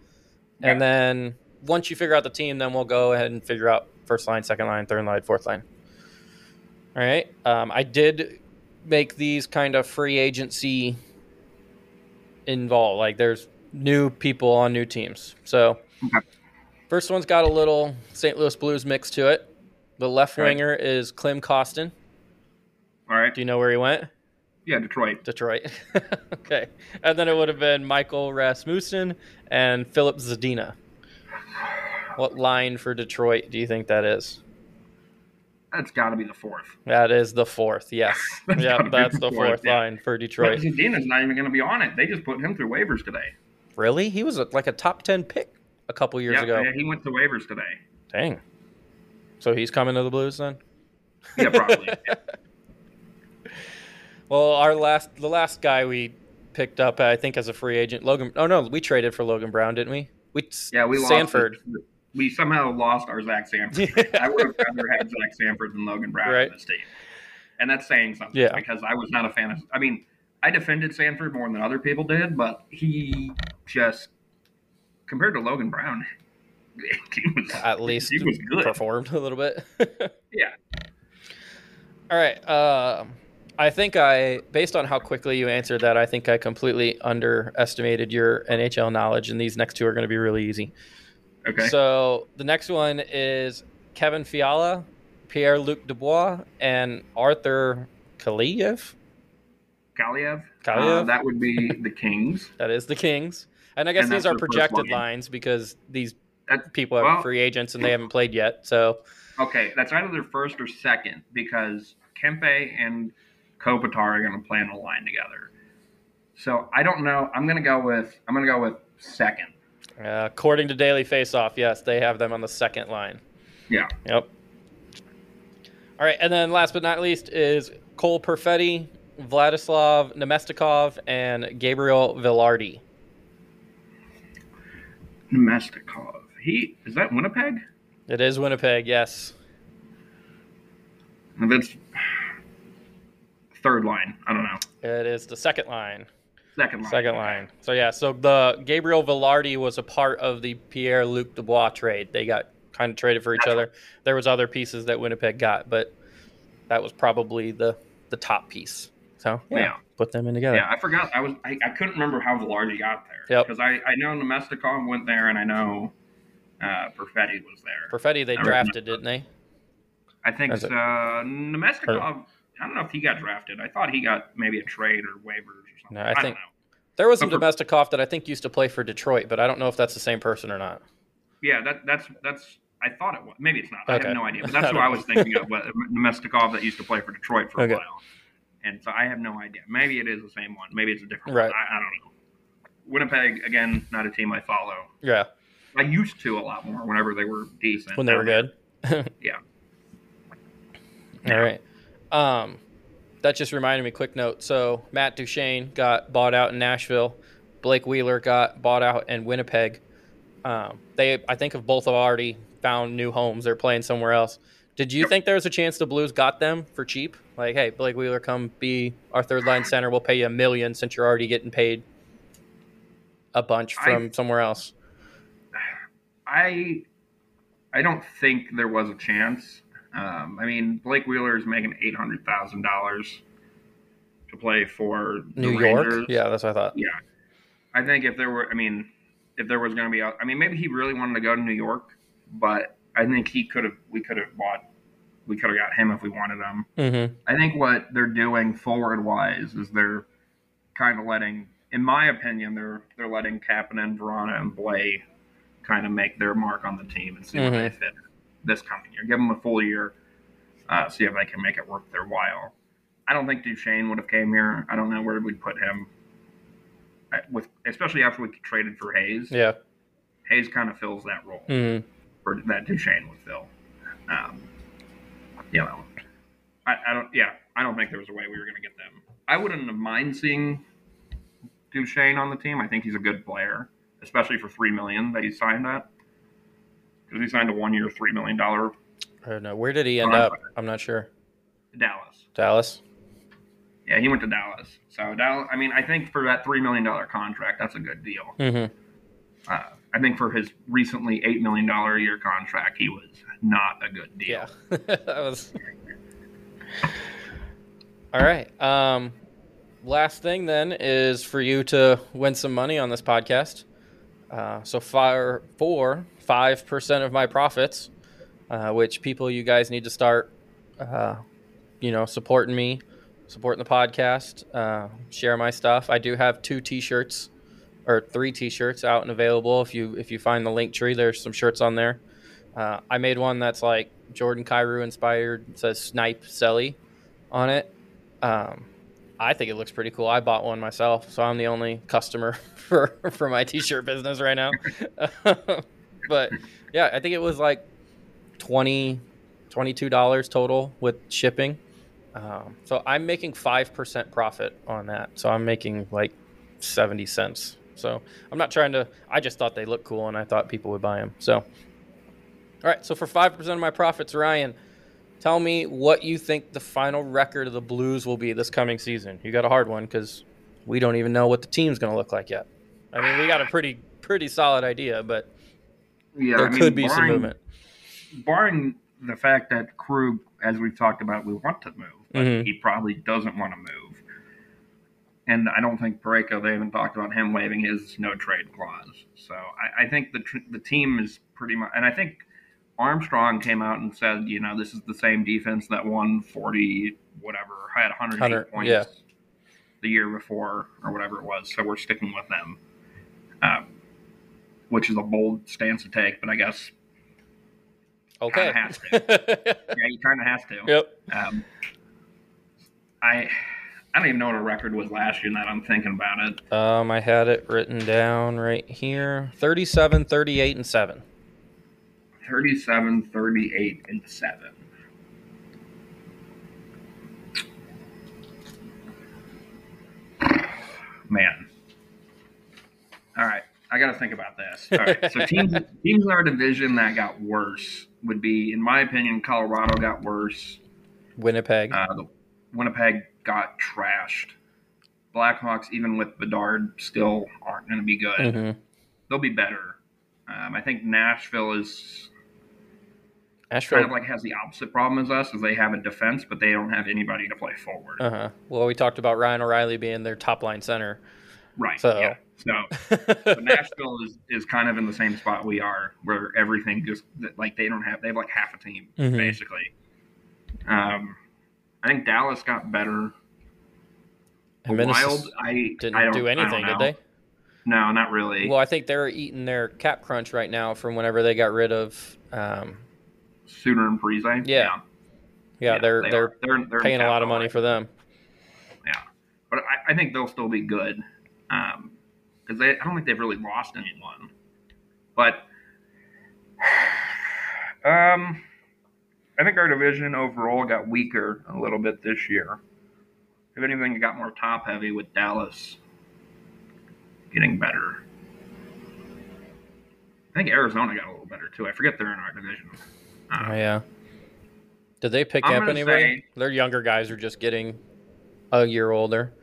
And then once you figure out the team, then we'll go ahead and figure out first line, second line, third line, fourth line. All right. Um, I did make these kind of free agency involved. Like there's new people on new teams. So Okay. first one's got a little St. Louis Blues mix to it. The left right. winger is Klim Kostin. All right. Do you know where he went? Yeah, Detroit. Detroit. (laughs) okay. And then it would have been Michael Rasmussen and Filip Zadina. What line for Detroit do you think that is? That's got to be the fourth. That is the fourth. Yes. (laughs) That's yeah, that's the the fourth, fourth yeah. line for Detroit. Zadina's not even going to be on it. They just put him through waivers today. Really? He was a, like a top 10 pick a couple years yeah, ago. yeah, he went to waivers today. Dang. So he's coming to the Blues then. Yeah, probably. (laughs) Well, our last the last guy we picked up, I think, as a free agent, Logan. Oh no, we traded for Logan Brown, didn't we? We yeah, we Sanford. Lost we somehow lost our Zach Sanford. (laughs) I would have rather had Zach Sanford than Logan Brown Right. in this team, and that's saying something Yeah. because I was not a fan of. I mean, I defended Sanford more than other people did, but he just compared to Logan Brown, (laughs) he was at least he was good. performed a little bit. (laughs) Yeah. All right. Um, I think I, based on how quickly you answered that, I think I completely underestimated your NHL knowledge, and these next two are going to be really easy. Okay. So the next one is Kevin Fiala, Pierre Luc Dubois, and Arthur Kaliyev. Kaliyev. Kaliyev? Uh, that would be the Kings. (laughs) That is the Kings. And I guess And these are projected lines because these That's people are Well- free agents and they haven't played yet. So okay. That's either their first or second because Kempe and Kopitar are going to play in the line together. So I don't know. I'm going to go with I'm going to go with second. Uh, according to Daily Faceoff, yes, they have them on the second line. Yeah. Yep. All right, and then last but not least is Cole Perfetti, Vladislav Namestnikov, and Gabriel Vilardi. Namestnikov. He is that Winnipeg? It is Winnipeg, yes. That's third line. I don't know. It is the second line. Second line. Second line. So yeah, so the Gabriel Vilardi was a part of the Pierre Luc Dubois trade. They got kind of traded for each other. There was other pieces that Winnipeg got, but that was probably the the top piece. So yeah, Yeah. put them in together. Yeah, I forgot. I was I, I couldn't remember how Vilardi got there. Yep. Because I, I know Namestnikov went there, and I know uh, Perfetti was there. Perfetti they I drafted, didn't they? I think That's it. Namestnikov. I don't know if he got drafted. I thought he got maybe a trade or waivers or something. No, I I, think- don't know. There was some But Domestikov that I think used to play for Detroit, but I don't know if that's the same person or not. Yeah, that that's that's. I thought it was. Maybe it's not. I have no idea. But (laughs) that's what I was thinking of. What, Namestnikov that used to play for Detroit for Okay. a while, and so I have no idea. Maybe it is the same one. Maybe it's a different Right. one. I, I don't know. Winnipeg again, not a team I follow. Yeah, I used to a lot more whenever they were decent. when they were good. Yeah. (laughs) All right. Um, that just reminded me. Quick note. So Matt Duchene got bought out in Nashville. Blake Wheeler got bought out in Winnipeg. Um, they, I think, have both have already found new homes. They're playing somewhere else. Did you think there was a chance the Blues got them for cheap? Like, hey, Blake Wheeler, come be our third line center. We'll pay you a million since you're already getting paid a bunch I- from somewhere else. I I don't think there was a chance. Um, I mean, Blake Wheeler is making eight hundred thousand dollars to play for New York? Rangers. Yeah, that's what I thought. Yeah. I think if there were, I mean, if there was going to be, a, I mean, maybe he really wanted to go to New York, but I think he could have, we could have bought, we could have got him if we wanted him. Mm-hmm. I think what they're doing forward wise is they're kind of letting, in my opinion, they're they're letting Kapanen, Vrana, and Blais kind of make their mark on the team and see where they fit this coming year. Give them a full year, uh, see if they can make it worth their while. I don't think Duchene would have came here. I don't know where we'd put him. With especially after we traded for Hayes, Yeah. Hayes kind of fills that role Mm-hmm. for that Duchene would fill. Um, you know, I, I don't. Yeah, I don't think there was a way we were going to get them. I wouldn't have mind seeing Duchene on the team. I think he's a good player, especially for three million that he signed at. Because he signed a one-year, three million dollar I don't know. Where did he end up? I'm not sure. Dallas. Dallas. Yeah, he went to Dallas. So Dallas. I mean, I think for that three million dollar contract, that's a good deal. Mm-hmm. Uh, I think for his recently eight million dollar a year contract, he was not a good deal. Yeah. (laughs) that was. All right. Um, last thing then is for you to win some money on this podcast. Uh, so far, for five percent of my profits, uh, which people you guys need to start, uh, you know, supporting me, supporting the podcast, uh, share my stuff. I do have two T-shirts or three T-shirts out and available. If you if you find the link tree, there's some shirts on there. Uh, I made one that's like Jordan Kyrou inspired. Says Snipe Selly on it. Um, I think it looks pretty cool. I bought one myself, so I'm the only customer (laughs) for for my t-shirt business right now. (laughs) but yeah, I think it was like 20 $22 total with shipping. Um, so I'm making 5% profit on that. So I'm making like 70 cents. So I'm not trying to, I just thought they looked cool and I thought people would buy them. So, all right. So for 5% of my profits, Ryan, tell me what you think the final record of the Blues will be this coming season. You got a hard one because we don't even know what the team's going to look like yet. I mean, we got a pretty, pretty solid idea, but Yeah, there I mean, could be some movement. Barring the fact that Krug, as we've talked about, we want to move, but Mhm. he probably doesn't want to move. And I don't think Parayko, they haven't talked about him waiving his no trade clause. So I, I think the, tr- the team is pretty much, and I think Armstrong came out and said, you know, this is the same defense that won 40, whatever, I had 108 100, points yeah. the year before or whatever it was. So we're sticking with them, um, which is a bold stance to take, but I guess Okay. (laughs) yeah, you kind of has to. yep. Um, I I don't even know what a record was last year. Now that I'm thinking about it, Um, I had it written down right here 37, 38, and 7. 37, 38, and seven. Man. All right, I got to think about this. All right, so (laughs) teams teams in our division that got worse would be, in my opinion, Colorado got worse. Winnipeg. Uh, the Winnipeg got trashed. Blackhawks, even with Bedard, still aren't going to be good. hmm They'll be better. Um, I think Nashville is Asheville. kind of like has the opposite problem as us, is they have a defense, but they don't have anybody to play forward. uh huh. Well, we talked about Ryan O'Reilly being their top line center. right. so- Yeah. So, (laughs) so Nashville is, is kind of in the same spot we are, where everything just like they don't have they have like half a team Mhm. basically. Um, I think Dallas got better. And Wild, I didn't I do anything, did they? No, not really. Well, I think they're eating their cap crunch right now from whenever they got rid of. Um, Suter and Parise. Yeah. yeah, they're they they're they're they're paying a lot of money right for them. Yeah, but I, I think they'll still be good Um because they I don't think they've really lost anyone. But (sighs) um, I think our division overall got weaker a little bit this year. If anything, it got more top heavy with Dallas getting better. I think Arizona got a little better too. I forget they're in our division. Oh, yeah. Did they pick I'm up anybody? say- Their younger guys are just getting a year older.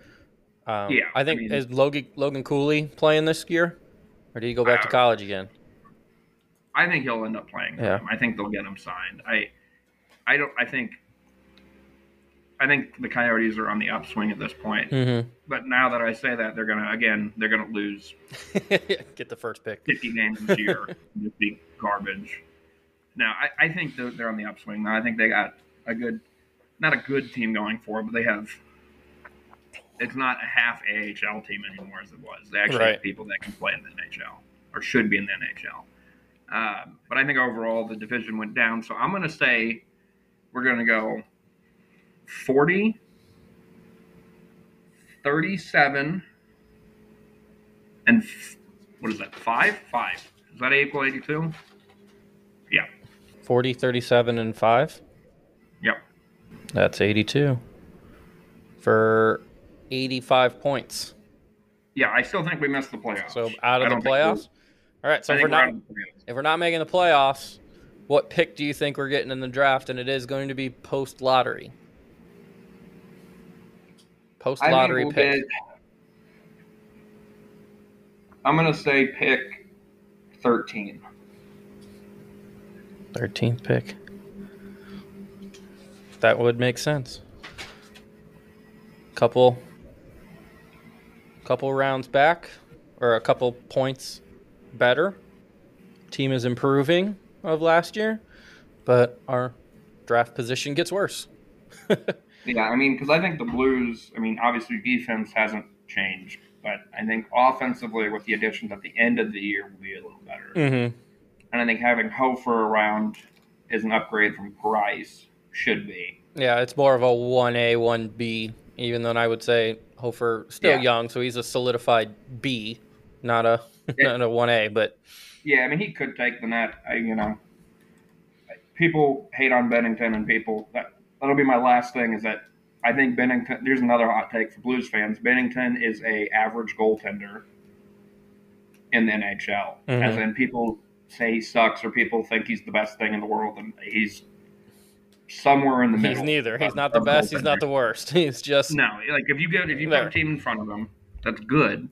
Um, Yeah, I think I mean- is Logan Logan Cooley playing this year, or did he go back to Uh, college again? I think he'll end up playing. Yeah. them. I think they'll get him signed. I, I don't. I think. I think the Coyotes are on the upswing at this point. Mm-hmm. But now that I say that, they're gonna again. They're gonna lose (laughs) Get the first pick. 50 games this year. (laughs) just be garbage. Now I, I think they're, they're on the upswing. Now I think they got a good, not a good team going for, but they have. It's not a half AHL team anymore as it was. They actually Right. have people that can play in the NHL or should be in the NHL. Um, but I think overall the division went down. So I'm going to say we're going to go 40, 37, and f- what is that? Five? Five. Is that equal 82? 40, 37, and 5. Yep. That's 82 for 85 points. Yeah, I still think we missed the playoffs. So out I of the playoffs. All right. So if we're we're not out of the playoffs. if we're not making the playoffs, what pick do you think we're getting in the draft? And it is going to be post lottery. Post lottery we'll pick. get- I'm going to say pick 13. 13th pick. That would make sense. Couple couple rounds back or a couple points better. Team is improving of last year, but our draft position gets worse. (laughs) Yeah, I mean, because I think the Blues, I mean, obviously defense hasn't changed, but I think offensively with the additions at the end of the year will be a little better. mm-hmm. And I think having Hofer around is an upgrade from Price, should be. Yeah, it's more of a 1A, 1B, even though I would say Hofer still Yeah. young, so he's a solidified B, not a Yeah. (laughs) not a 1A, but Yeah, I mean, he could take the net. I, you know, people hate on Binnington and people that that'll be my last thing is that I think Binnington There's another hot take for Blues fans. Binnington is a average goaltender in the NHL, Mhm. as in people say he sucks or people think he's the best thing in the world, and he's somewhere in the middle. He's neither. He's not the best. He's not the worst. (laughs) He's just No, like if you get if you put a team in front of him that's good,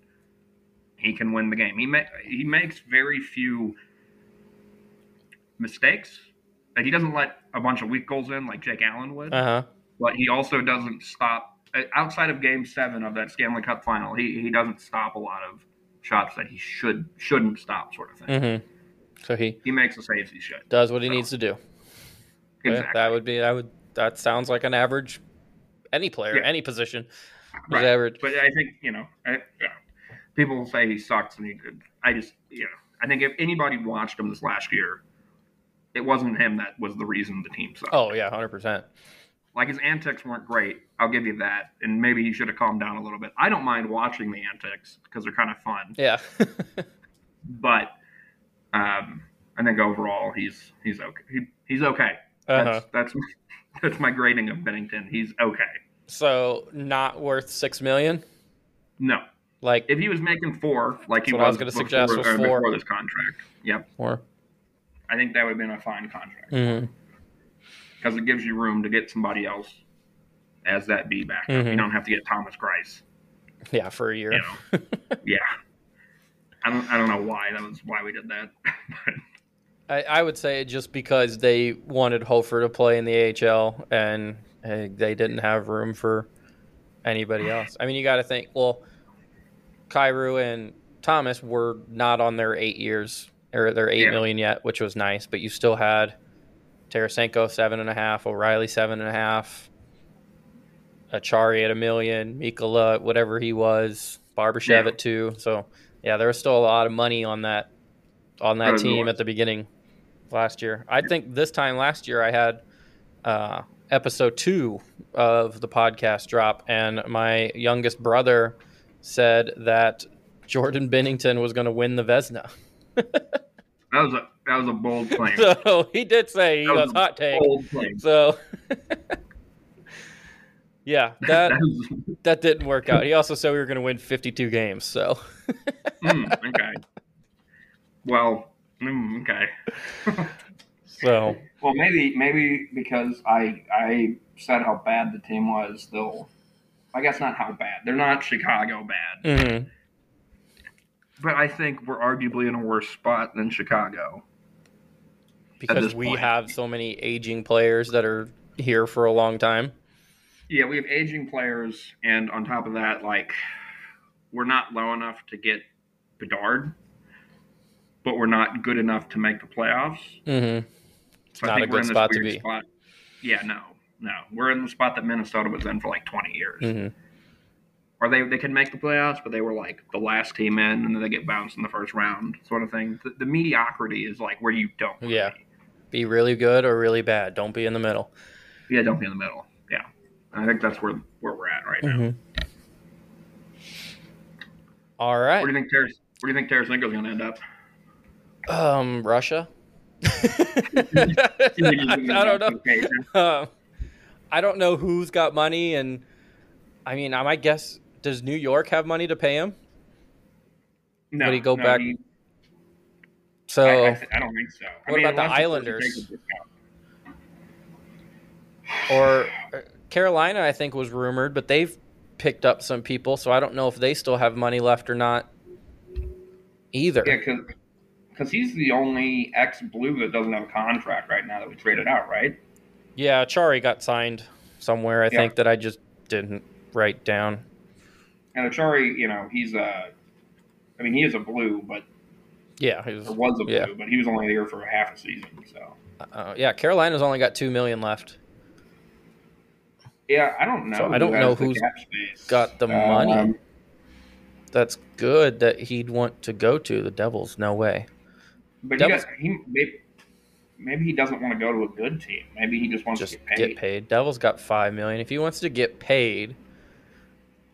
he can win the game. He ma- he makes very few mistakes. Like he doesn't let a bunch of weak goals in like Jake Allen would, uh huh. but he also doesn't stop uh, outside of Game Seven of that Stanley Cup final. He he doesn't stop a lot of shots that he should shouldn't stop, sort of thing. Mm-hmm. So he He makes the saves he should. does what he needs to do. Exactly. That would be. That would. That sounds like an average. Any player, Yeah. any position, Right. average. But I think you know, I, yeah. people say he sucks and he could. I just you know, I think if anybody watched him this last year, it wasn't him that was the reason the team sucked. Oh yeah, hundred percent. Like his antics weren't great. I'll give you that, and maybe he should have calmed down a little bit. I don't mind watching the antics because they're kind of fun, Yeah. (laughs) but um, I think overall he's he's okay. He, he's okay. uh-huh. That's that's (laughs) that's my grading of Binnington. He's okay. So not worth six million. No, Like if he was making four, like he what I was was, gonna before, suggest was uh, four. before this contract, yep, or. I think that would have been a fine contract because it gives you room to get somebody else as that B back. Mhm. You don't have to get Thomas Greiss. Yeah, for a year. You know, (laughs) yeah. I don't. I don't know why that was why we did that. (laughs) I, I would say just because they wanted Hofer to play in the AHL and uh, they didn't have room for anybody (sighs) else. I mean, you got to think. Well, Kyrou and Thomas were not on their eight years or their eight Yeah. million yet, which was nice. But you still had Tarasenko seven and a half, O'Reilly seven and a half, Acciari at a million, Mikkola whatever he was, Barbashev Yeah. at two. So yeah, there was still a lot of money on that on that team at the beginning last year. I think this time last year I had uh, episode two of the podcast drop, and my youngest brother said that Jordan Binnington was going to win the Vezina. (laughs) that was a that was a bold claim. So he did say he That was a hot take. bold claim. So (laughs) yeah, that (laughs) That didn't work out. He also said we were going to win 52 games. So mm, okay. Well, mm, okay. (laughs) so Well, maybe maybe because I I said how bad the team was, they'll. I guess not how bad. They're not Chicago bad, mhm. but I think we're arguably in a worse spot than Chicago. because we point. have so many aging players that are here for a long time. Yeah, we have aging players, and on top of that, like we're not low enough to get Bedard, but we're not good enough to make the playoffs. Mm-hmm. So not a good we're in this spot to be. Spot. Yeah, no, no, we're in the spot that Minnesota was in for like twenty years. Mm-hmm. or they they could make the playoffs, but they were like the last team in, and then they get bounced in the first round, sort of thing. The, the mediocrity is like where you don't. Yeah. be. Be really good or really bad. Don't be in the middle. yeah, don't be in the middle. Yeah, I think that's where where we're at right now. Mm-hmm. All Where do you think Teres, Where do you think Tarasenko's going to end up? Um, Russia. (laughs) You think he's (laughs) I don't know. in Asia? (laughs) Um, I don't know who's got money, and I mean, I might guess. Does New York have money to pay him? No, Would he go no, back- he- So I, I, I don't think so. I What mean, about the unless, of course, he Islanders? takes a discount. or uh, Carolina, I think was rumored, but they've picked up some people, so I don't know if they still have money left or not. Either. Yeah, because he's the only ex Blue that doesn't have a contract right now that we traded out, right? Yeah, Chari got signed somewhere. I Yeah. think that I just didn't write down. And Acciari, you know, he's a. I mean, he is a Blue, but Yeah, he was, was a Blue, Yeah. but he was only here for half a season. So uh, yeah. Carolina's only got two million left. Yeah, I don't know. So I don't know who's got the money. Um, That's good that he'd want to go to the Devils. No way. but he, Devils- got, he maybe, maybe he doesn't want to go to a good team. Maybe he just wants Just to get paid. get paid. Devils got five million. If he wants to get paid,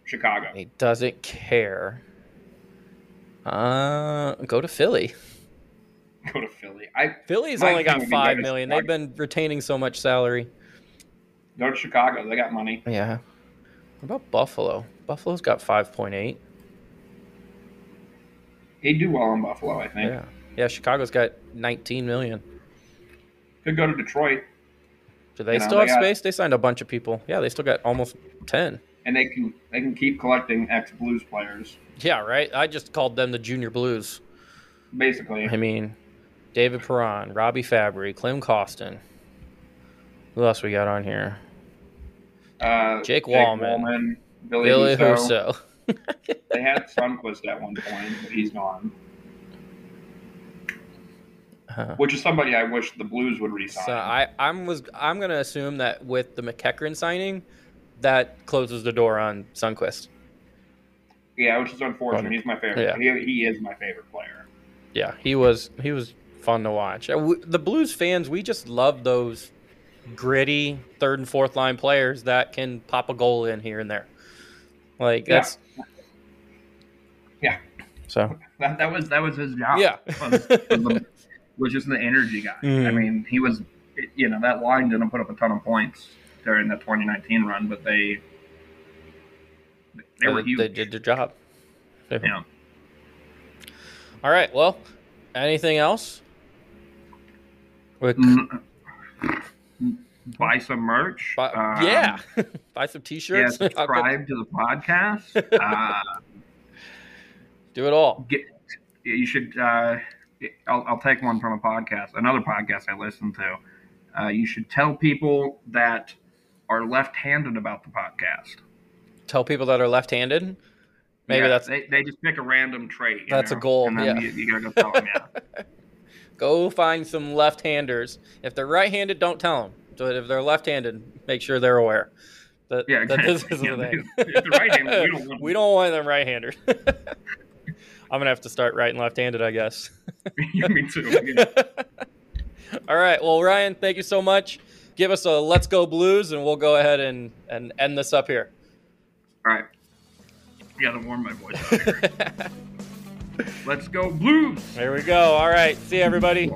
Chicago. he doesn't care. Uh, go to Philly. Go to Philly. I Philly's only got five million. They've been retaining so much salary. Go to Chicago. They got money. Yeah. What about Buffalo? Buffalo's got five point eight. He'd do well in Buffalo, I think. Yeah. Yeah, Chicago's got nineteen million. Could go to Detroit, Do they You know, still they have got- space? They signed a bunch of people. Yeah, they still got almost ten. and they can they can keep collecting ex Blues players. Yeah, right. I just called them the Junior Blues. Basically, I mean, David Perron, Robby Fabbri, Klim Kostin. Who else we got on here? Uh, Jake Walman. Billy, Ville Husso. Husso. (laughs) They had Sundqvist at one point, but he's gone. Uh, Which is somebody I wish the Blues would resign. so I, I'm was I'm gonna assume that with the MacEachern signing, that closes the door on Sundqvist. yeah, which is unfortunate. He's my favorite. Yeah. He, he is my favorite player. Yeah, he was he was fun to watch. Uh, The Blues fans, we just love those gritty third and fourth line players that can pop a goal in here and there. Like that's Yeah. So That, that was that was his job. yeah, was, (laughs) was, was just the energy guy. I Mhm. mean, he was. You know, that line didn't put up a ton of points during the 2019 run, but they they were huge. they did their job. Yeah. All right. Well, anything else? With, Mm, Buy some merch. buy- Um, yeah, (laughs) buy some T-shirts. (laughs) I'll subscribe to the podcast. (laughs) Uh, do it all. get, you should. Uh, I'll, I'll take one from a podcast, another podcast I listen to. Uh, you should tell people that are left-handed about the podcast. Tell people that are left-handed. Maybe Yeah, that's they, they just pick a random trait. That's a goal, And then yeah. you, you gotta go tell them. Yeah, go find some left-handers. If they're right-handed, don't tell them. But if they're left-handed, make sure they're aware that, yeah, that this is Yeah, the thing. if they're right-handed, we don't want (laughs) we don't want them right-handers. (laughs) I'm gonna have to start right and left-handed, I guess. (laughs) yeah, me too. All right. Well, Ryan, thank you so much. Give us a let's go blues, and we'll go ahead and, and end this up here. All right. You gotta warm my voice. Out here. Let's go Blues. there we go. All right. See you, everybody.